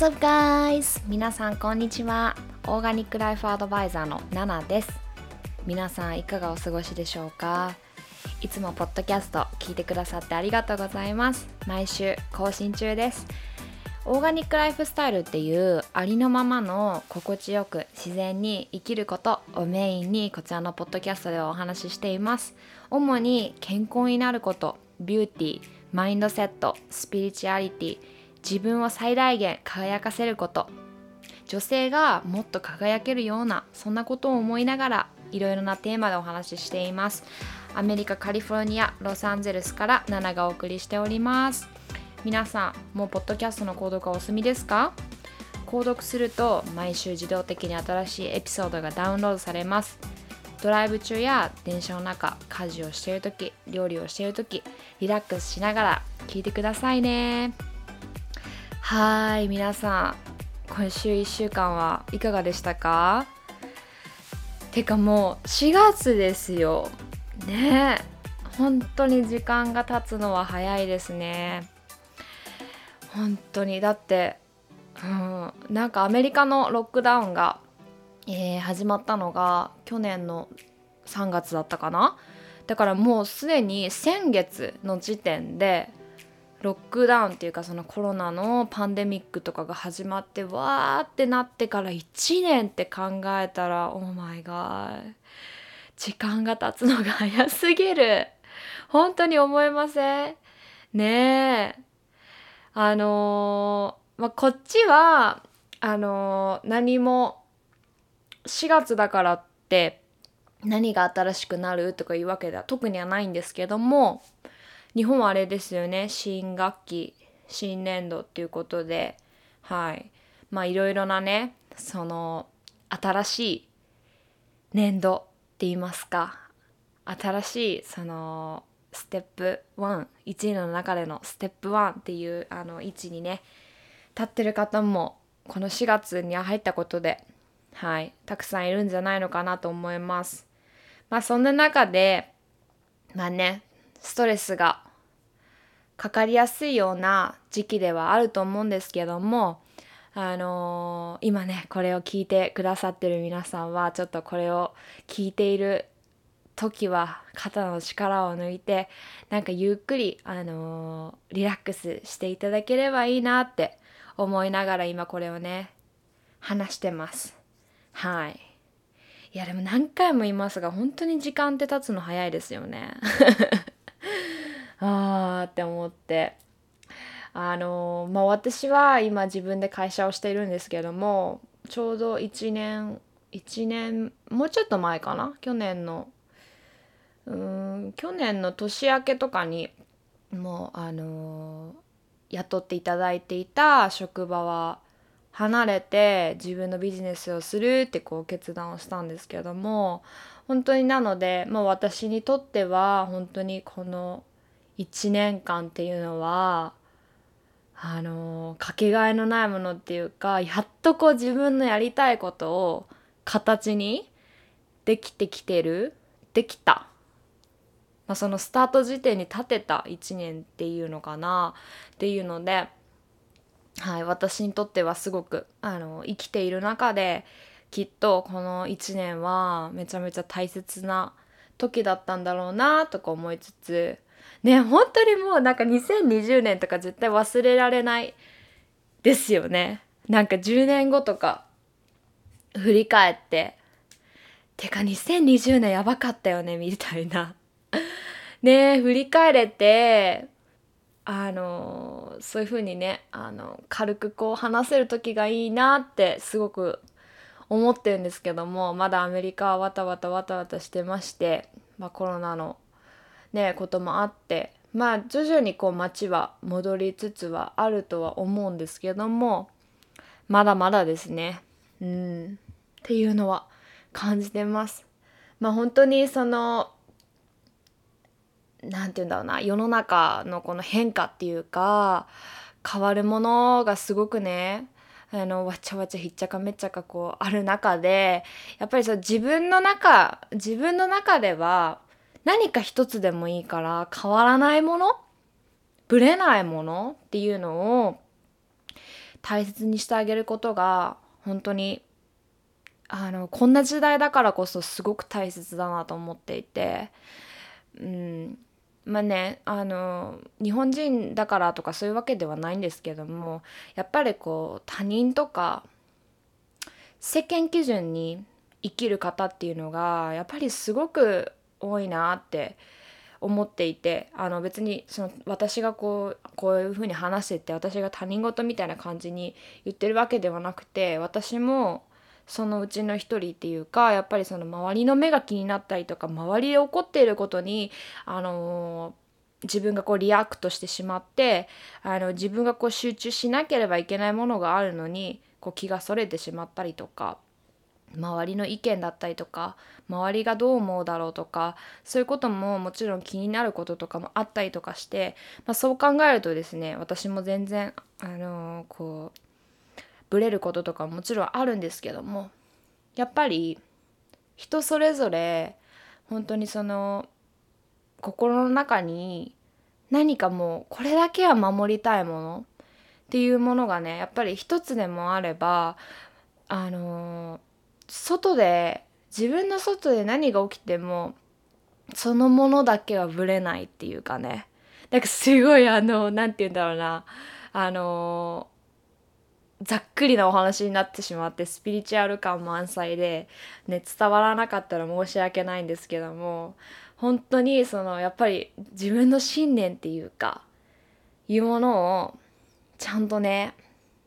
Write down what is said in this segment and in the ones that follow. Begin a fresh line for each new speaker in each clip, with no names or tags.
What's up guys? 皆さんこんにちは。オーガニックライフアドバイザーのナナです。皆さんいかがお過ごしでしょうか？いつもポッドキャスト聞いてくださってありがとうございます。毎週更新中です。オーガニックライフスタイルっていうありのままの心地よく自然に生きることをメインにこちらのポッドキャストではお話ししています主に健康になることビューティーマインドセットスピリチュアリティ自分を最大限輝かせること。女性がもっと輝けるようなそんなことを思いながらいろいろなテーマでお話ししています。アメリカカリフォルニアロサンゼルスからナナがお送りしております。皆さんもうポッドキャストの購読はお済みですか？購読すると毎週自動的に新しいエピソードがダウンロードされます。ドライブ中や電車の中家事をしている時料理をしている時リラックスしながら聞いてくださいね。はい皆さん今週1週間はいかがでしたか？てかもう4月ですよ。ね本当に時間が経つのは早いですね。本当にだって、うん、なんかアメリカのロックダウンが、えー、始まったのが去年の3月だったかな？だからもうすでに先月の時点でロックダウンっていうかそのコロナのパンデミックとかが始まってわーってなってから1年って考えたらオーマイガー時間が経つのが早すぎる。本当に思いません？ねえ。あのー、まあ、こっちはあのー、何も4月だからって何が新しくなるとかいうわけでは特にはないんですけども日本はあれですよね。新学期新年度っていうことで。はい。まあいろいろなねその新しい年度って言いますか。新しいそのステップ11位の中でのステップ1っていうあの位置にね立ってる方もこの4月に入ったことではい。たくさんいるんじゃないのかなと思います。まあそんな中でまあねストレスがかかりやすいような時期ではあると思うんですけどもあのー、今ねこれを聞いてくださってる皆さんはちょっとこれを聞いている時は肩の力を抜いてなんかゆっくり、あのー、リラックスしていただければいいなって思いながら今これをね話してます。はい。いやでも何回も言いますが本当に時間って経つの早いですよね。あーって思って。あのまあ私は今自分で会社をしているんですけどもちょうど1年1年もうちょっと前かな？去年のうん去年の年明けとかにもうあの雇っていただいていた職場は離れて自分のビジネスをするってこう決断をしたんですけども本当になので、まあ、私にとっては本当にこの1年間っていうのはあのかけがえのないものっていうかやっとこう自分のやりたいことを形にできてきてるできた、まあ、そのスタート時点に立てた1年っていうのかなっていうのではい、私にとってはすごくあの生きている中できっとこの1年はめちゃめちゃ大切な時だったんだろうなとか思いつつね本当にもうなんか2020年とか絶対忘れられないですよね。なんか10年後とか振り返っててか2020年やばかったよねみたいな。ね振り返れてあのそういう風にねあの軽くこう話せる時がいいなってすごく思ってるんですけどもまだアメリカはわたわたわたわたしてまして、まあ、コロナのねこともあってまあ徐々にこう街は戻りつつはあるとは思うんですけどもまだまだですねうんっていうのは感じてます。まあ本当にその何て言うんだろうな世の中のこの変化っていうか変わるものがすごくねあのわちゃわちゃひっちゃかめっちゃかこうある中でやっぱりそう自分の中自分の中では何か一つでもいいから変わらないもの？ぶれないもの？っていうのを大切にしてあげることが本当にあのこんな時代だからこそすごく大切だなと思っていて、うん、まあねあの日本人だからとかそういうわけではないんですけどもやっぱりこう他人とか世間基準に生きる方っていうのがやっぱりすごく多いなって思っていてあの別にその私がこうこういうふうに話してて私が他人事みたいな感じに言ってるわけではなくて私もそのうちの一人っていうかやっぱりその周りの目が気になったりとか周りで起こっていることにあの自分がこう react してしまってあの自分がこう集中しなければいけないものがあるのにこう気がそれてしまったりとか周りの意見だったりとか周りがどう思うだろうとかそういうことももちろん気になることとかもあったりとかして、まあ、そう考えるとですね私も全然あのー、こうブレることとかももちろんあるんですけどもやっぱり人それぞれ本当にその心の中に何かもうこれだけは守りたいものっていうものがねやっぱり一つでもあればあのー外で自分の外で何が起きてもそのものだけはぶれないっていうかね。なんかすごいあの何て言うんだろうな。あのざっくりなお話になってしまってスピリチュアル感満載で、ね、伝わらなかったら申し訳ないんですけども本当にそのやっぱり自分の信念っていうかいうものをちゃんとね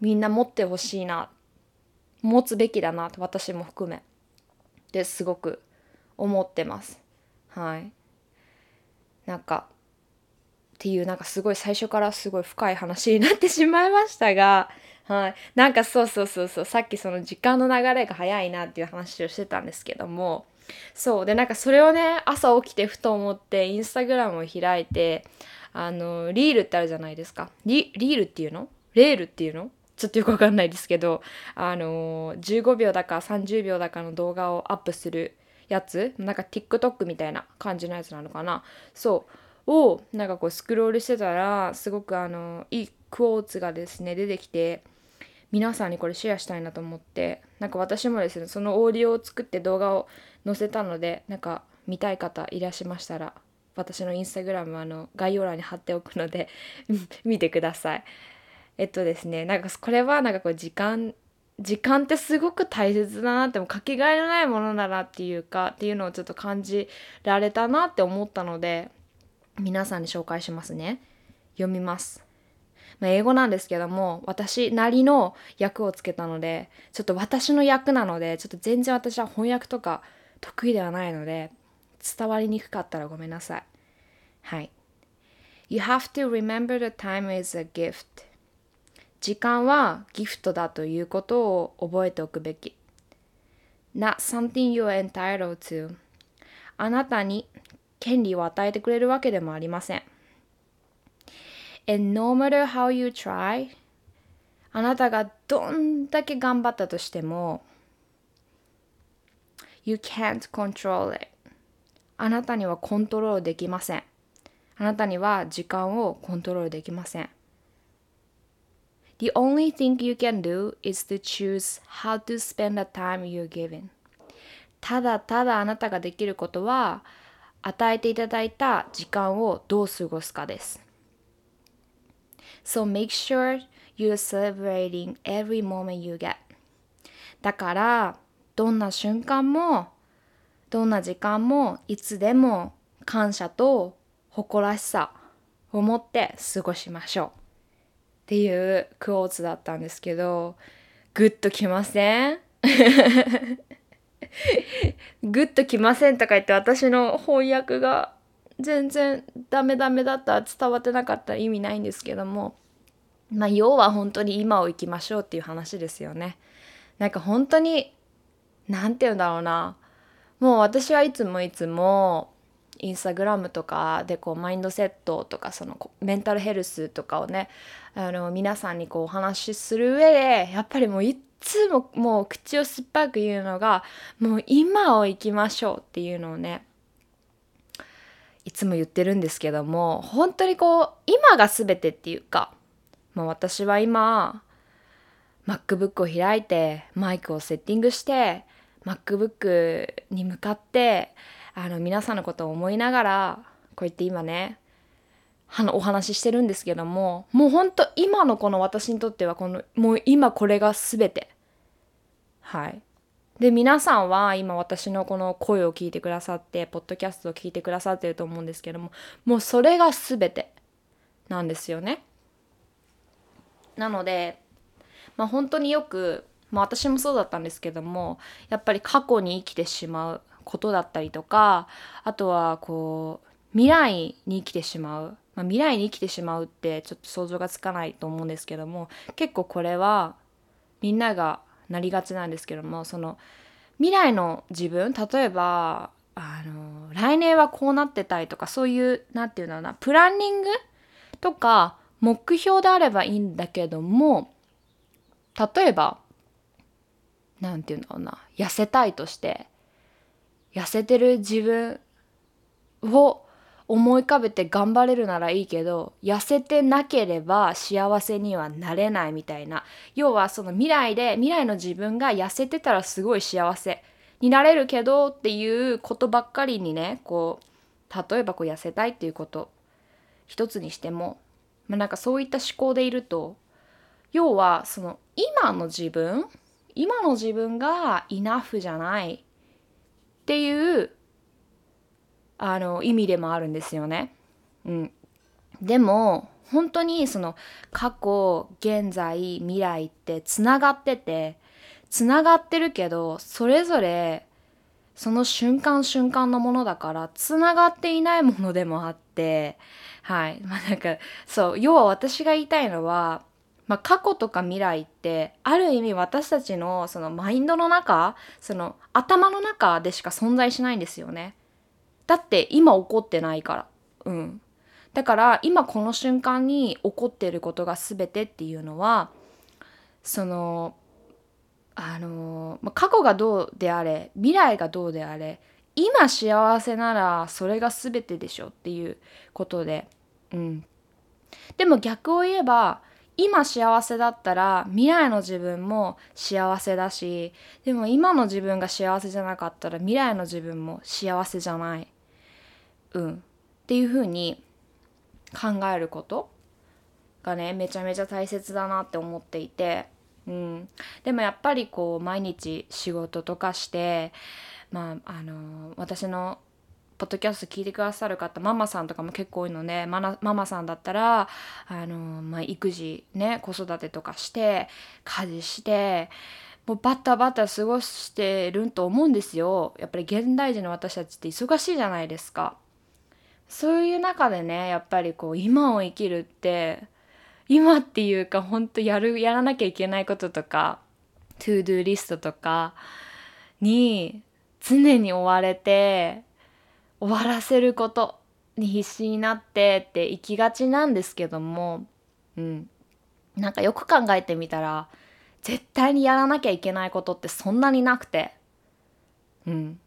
みんな持ってほしいな持つべきだなと私も含めですごく思ってます。はい。なんかっていうなんかすごい最初からすごい深い話になってしまいましたがはい。なんかそうそうそうそうさっきその時間の流れが早いなっていう話をしてたんですけどもそう。でなんかそれをね朝起きてふと思ってインスタグラムを開いてあのリールってあるじゃないですか。リリールっていうの？レールっていうの？ちょっとよくわかんないですけど、あのー、15秒だか30秒だかの動画をアップするやつなんか TikTok みたいな感じのやつなのかな？そうをなんかこうスクロールしてたらすごくあのいいクォーツがですね出てきて皆さんにこれシェアしたいなと思ってなんか私もですねそのオーディオを作って動画を載せたのでなんか見たい方いらっしゃいましたら私のインスタグラムあの概要欄に貼っておくので 見てください。えっとですねなんかこれはなんかこう時間時間ってすごく大切だなってもかけがえのないものだなっていうかっていうのをちょっと感じられたなって思ったので皆さんに紹介しますね。読みます、まあ、英語なんですけども私なりの役をつけたのでちょっと私の役なのでちょっと全然私は翻訳とか得意ではないので伝わりにくかったらごめんなさい。はい。You have to remember the time is a gift. 時間はギフトだということを覚えておくべき。Not something you are entitled to. あなたに権利を与えてくれるわけでもありません。And no matter how you try, あなたがどんだけ頑張ったとしても、You can't control it. あなたにはコントロールできません。あなたには時間をコントロールできません。The only thing you can do is to choose how to spend the time you're given. ただただあなたができることは与えていただいた時間をどう過ごすかです。So make sure you're celebrating every moment you get. だからどんな瞬間もどんな時間もいつでも感謝と誇らしさを持って過ごしましょう。っていうクォーツだったんですけどグッときません？グッときませんとか言って私の翻訳が全然ダメダメだったら伝わってなかったら意味ないんですけどもまあ要は本当に今を生きましょうっていう話ですよね。なんか本当に何て言うんだろうなもう私はいつもいつもインスタグラムとかでこうマインドセットとかそのメンタルヘルスとかをねあの皆さんにこうお話しする上でやっぱりもういつももう口を酸っぱく言うのがもう今を生きましょうっていうのをねいつも言ってるんですけども本当にこう今が全てっていうか、まあ、私は今 MacBook を開いてマイクをセッティングして MacBook に向かってあの皆さんのことを思いながらこうやって今ねお話ししてるんですけどももうほんと今のこの私にとってはこのもう今これが全て。はい。で皆さんは今私のこの声を聞いてくださってポッドキャストを聞いてくださってると思うんですけどももうそれが全てなんですよね。なのでまあ本当によく、まあ、私もそうだったんですけどもやっぱり過去に生きてしまうことだったりとかあとはこう未来に生きてしまう、まあ、未来に生きてしまうってちょっと想像がつかないと思うんですけども結構これはみんながなりがちなんですけどもその未来の自分例えばあの来年はこうなってたいとかそういう何て言うんだろうなプランニングとか目標であればいいんだけども例えば何て言うんだろうな痩せたいとして痩せてる自分を思い浮かべて頑張れるならいいけど痩せてなければ幸せにはなれないみたいな。要はその未来で未来の自分が痩せてたらすごい幸せになれるけどっていうことばっかりにねこう例えばこう痩せたいっていうこと。一つにしても、まあ、なんかそういった思考でいると。要はその今の自分今の自分がイナフじゃない。っていうあの意味でもあるんですよね。うん、でも本当にその過去現在未来ってつながっててつながってるけどそれぞれその瞬間瞬間のものだからつながっていないものでもあってはいまあなんかそう要は私が言いたいのはまあ、過去とか未来ってある意味私たちのそのマインドの中その頭の中でしか存在しないんですよね。だって今起こってないから。うん。だから今この瞬間に起こってることが全てっていうのはそのあのま過去がどうであれ未来がどうであれ今幸せならそれが全てでしょっていうことでうんでも逆を言えば今幸せだったら未来の自分も幸せだしでも今の自分が幸せじゃなかったら未来の自分も幸せじゃない。うん。っていうふうに考えることがねめちゃめちゃ大切だなって思っていて、うん、でもやっぱりこう毎日仕事とかしてまああの私のポッドキャスト聞いてくださる方ママさんとかも結構多いのでママさんだったらあの、まあ、育児ね子育てとかして家事してもうバタバタ過ごしてると思うんですよやっぱり現代人の私たちって忙しいじゃないですか。そういう中でねやっぱりこう今を生きるって今っていうかほんとやるやらなきゃいけないこととか to-do list とかに常に追われて終わらせることに必死になってって行きがちなんですけどもうん。なんかよく考えてみたら絶対にやらなきゃいけないことってそんなになくてうん。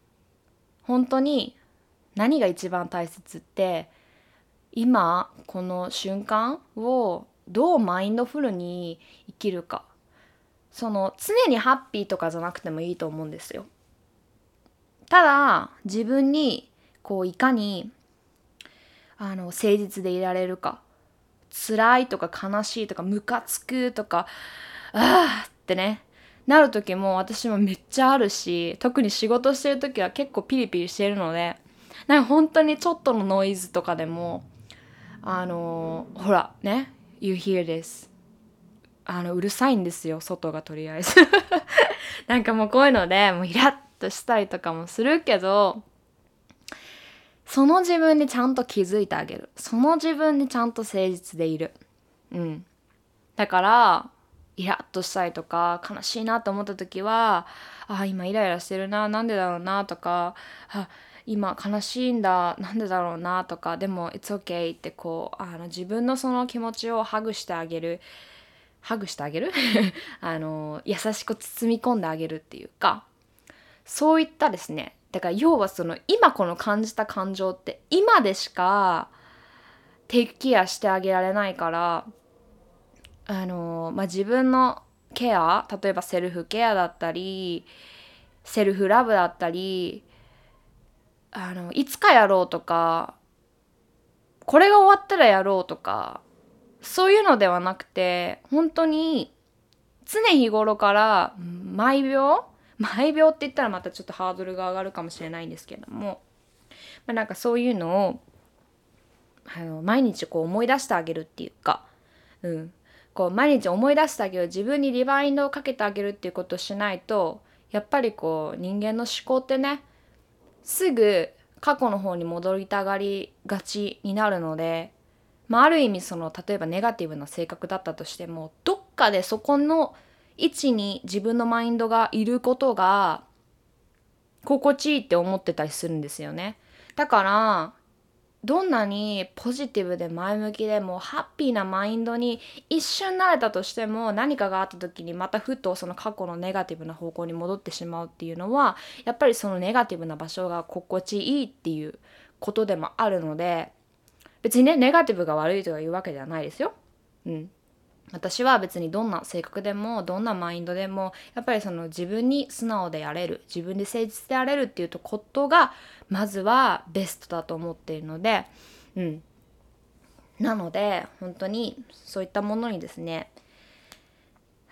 本当に何が一番大切って今この瞬間をどうマインドフルに生きるか。その常にハッピーとかじゃなくてもいいと思うんですよ。ただ自分にこういかにあの誠実でいられるか。辛いとか悲しいとかムカつくとかああってね。なる時も私もめっちゃあるし特に仕事してる時は結構ピリピリしてるのでなんか本当にちょっとのノイズとかでもあのほらね You hear this あのうるさいんですよ外がとりあえず。なんかもうこういうのでもうイラッとしたりとかもするけどその自分にちゃんと気づいてあげる。その自分にちゃんと誠実でいる。うん。だからイラッとしたりとか悲しいなと思った時はあ今イライラしてるななんでだろうなとかあ今悲しいんだなんでだろうなとかでも「It's okay」ってこうあの自分のその気持ちをハグしてあげる。ハグしてあげる？あの優しく包み込んであげるっていうか。そういったですねだから要はその今この感じた感情って今でしかテイクケアしてあげられないからあの、まあ、自分のケア例えばセルフケアだったりセルフラブだったりあのいつかやろうとかこれが終わったらやろうとかそういうのではなくて本当に常日頃から毎秒毎秒って言ったらまたちょっとハードルが上がるかもしれないんですけども、まあ、なんかそういうのをあの毎日こう思い出してあげるっていうか、うん、こう毎日思い出してあげる。自分にリバインドをかけてあげるっていうことをしないとやっぱりこう人間の思考ってねすぐ過去の方に戻りたがりがちになるので、まあ、ある意味その例えばネガティブな性格だったとしてもどっかでそこの位置に自分のマインドがいることが心地いいって思ってたりするんですよね。だからどんなにポジティブで前向きでもハッピーなマインドに一瞬なれたとしても何かがあった時にまたふとその過去のネガティブな方向に戻ってしまうっていうのはやっぱりそのネガティブな場所が心地いいっていうことでもあるので別にねネガティブが悪いとかいうわけではないですよ。うん、私は別にどんな性格でもどんなマインドでもやっぱりその自分に素直でやれる自分で誠実であれるっていうとことがまずはベストだと思っているのでうん。なので本当にそういったものにですね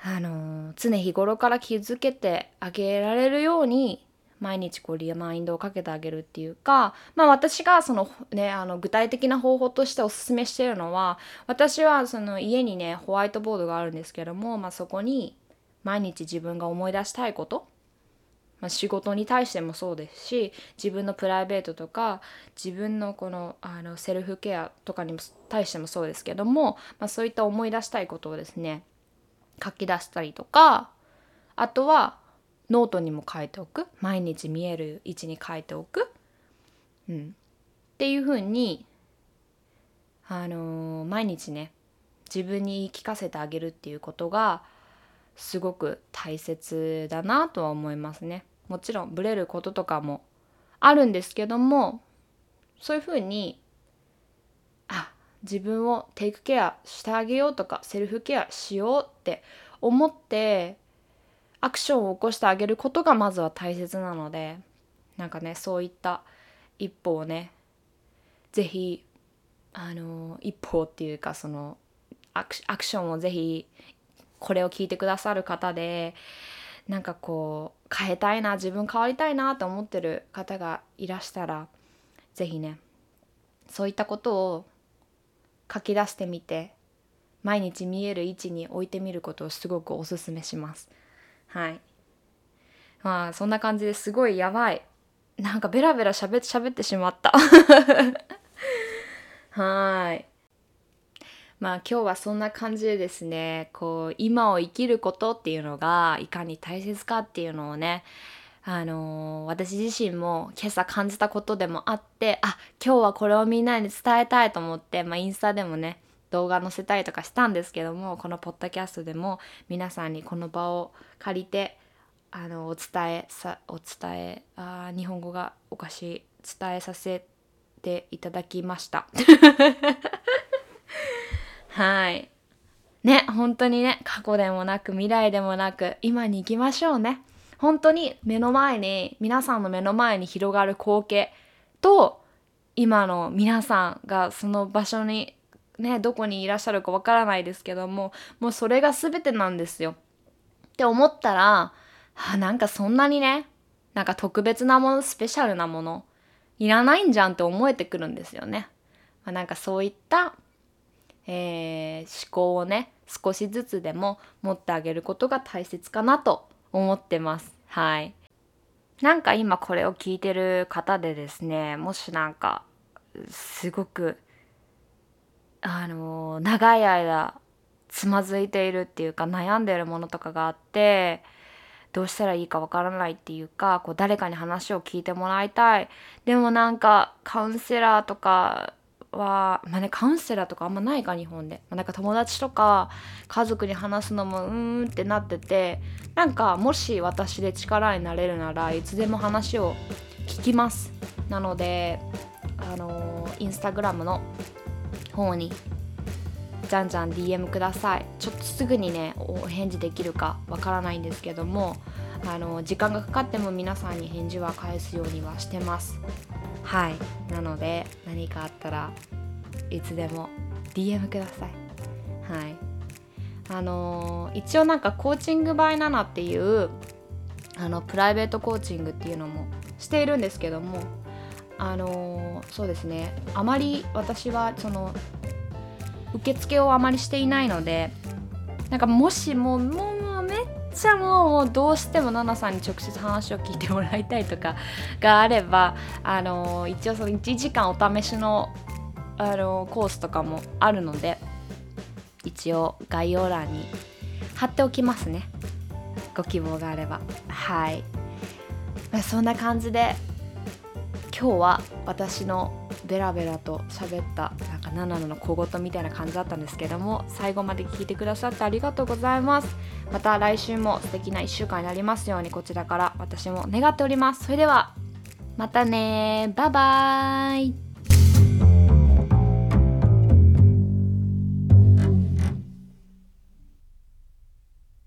あの常日頃から気づけてあげられるように毎日こうリマインドをかけてあげるっていうかまあ私がそのねあの具体的な方法としておすすめしてるのは私はその家にねホワイトボードがあるんですけども、まあ、そこに毎日自分が思い出したいこと、まあ、仕事に対してもそうですし自分のプライベートとか自分のこのあのセルフケアとかにも対してもそうですけども、まあ、そういった思い出したいことをですね書き出したりとかあとはノートにも書いておく。毎日見える位置に書いておく、うん、っていうふうに、あのー、毎日ね自分に聞かせてあげるっていうことがすごく大切だなとは思いますね。もちろんブレることとかもあるんですけどもそういうふうにあ自分をテイクケアしてあげようとかセルフケアしようって思ってアクションを起こしてあげることがまずは大切なのでなんかねそういった一歩をね是非あの一歩っていうかそのアクションを是非これを聞いてくださる方でなんかこう変えたいな自分変わりたいなと思ってる方がいらしたら是非ねそういったことを書き出してみて毎日見える位置に置いてみることをすごくおすすめします。はい。まあそんな感じですごいやばい。なんかベラベラしゃべ喋ってしまった。はい。まあ今日はそんな感じでですねこう今を生きることっていうのがいかに大切かっていうのをねあのー、私自身も今朝感じたことでもあってあ今日はこれをみんなに伝えたいと思って、まあ、インスタでもね動画載せたりとかしたんですけどもこのポッドキャストでも皆さんにこの場を借りてあのお伝えさお伝えあ日本語がおかしい伝えさせていただきました。はい。ね本当にね過去でもなく未来でもなく今に行きましょうね。本当に目の前に皆さんの目の前に広がる光景と今の皆さんがその場所にねどこにいらっしゃるかわからないですけどももうそれが全てなんですよ。って思ったらあなんかそんなにねなんか特別なものスペシャルなものいらないんじゃんって思えてくるんですよね。まあ、なんかそういった、えー、思考をね少しずつでも持ってあげることが大切かなと思ってます。はい。なんか今これを聞いてる方でですねもしなんかすごくあの長い間つまずいているっていうか悩んでるものとかがあってどうしたらいいかわからないっていうかこう誰かに話を聞いてもらいたい。でもなんかカウンセラーとかはまあねカウンセラーとかあんまないか日本で、まあ、なんか友達とか家族に話すのもうーんってなっててなんかもし私で力になれるならいつでも話を聞きます。なのであのインスタグラムの方にじゃんじゃん DM ください。ちょっとすぐにねお返事できるかわからないんですけどもあの時間がかかっても皆さんに返事は返すようにはしてます。はい。なので何かあったらいつでも DM ください。はい。あのー、一応なんかコーチングバイナナっていうあのプライベートコーチングっていうのもしているんですけどもあの、そうですね。あまり私はその受付をあまりしていないのでなんかもしもうもうめっちゃもうどうしてもナナさんに直接話を聞いてもらいたいとか があればあの、一応その1時間お試しのあのコースとかもあるので一応概要欄に貼っておきますね。ご希望があれば。はい。そんな感じで今日は私のベラベラと喋ったなんかナナの小言みたいな感じだったんですけども最後まで聞いてくださってありがとうございます。また来週も素敵な1週間になりますようにこちらから私も願っております。それではまたねバイバーイ。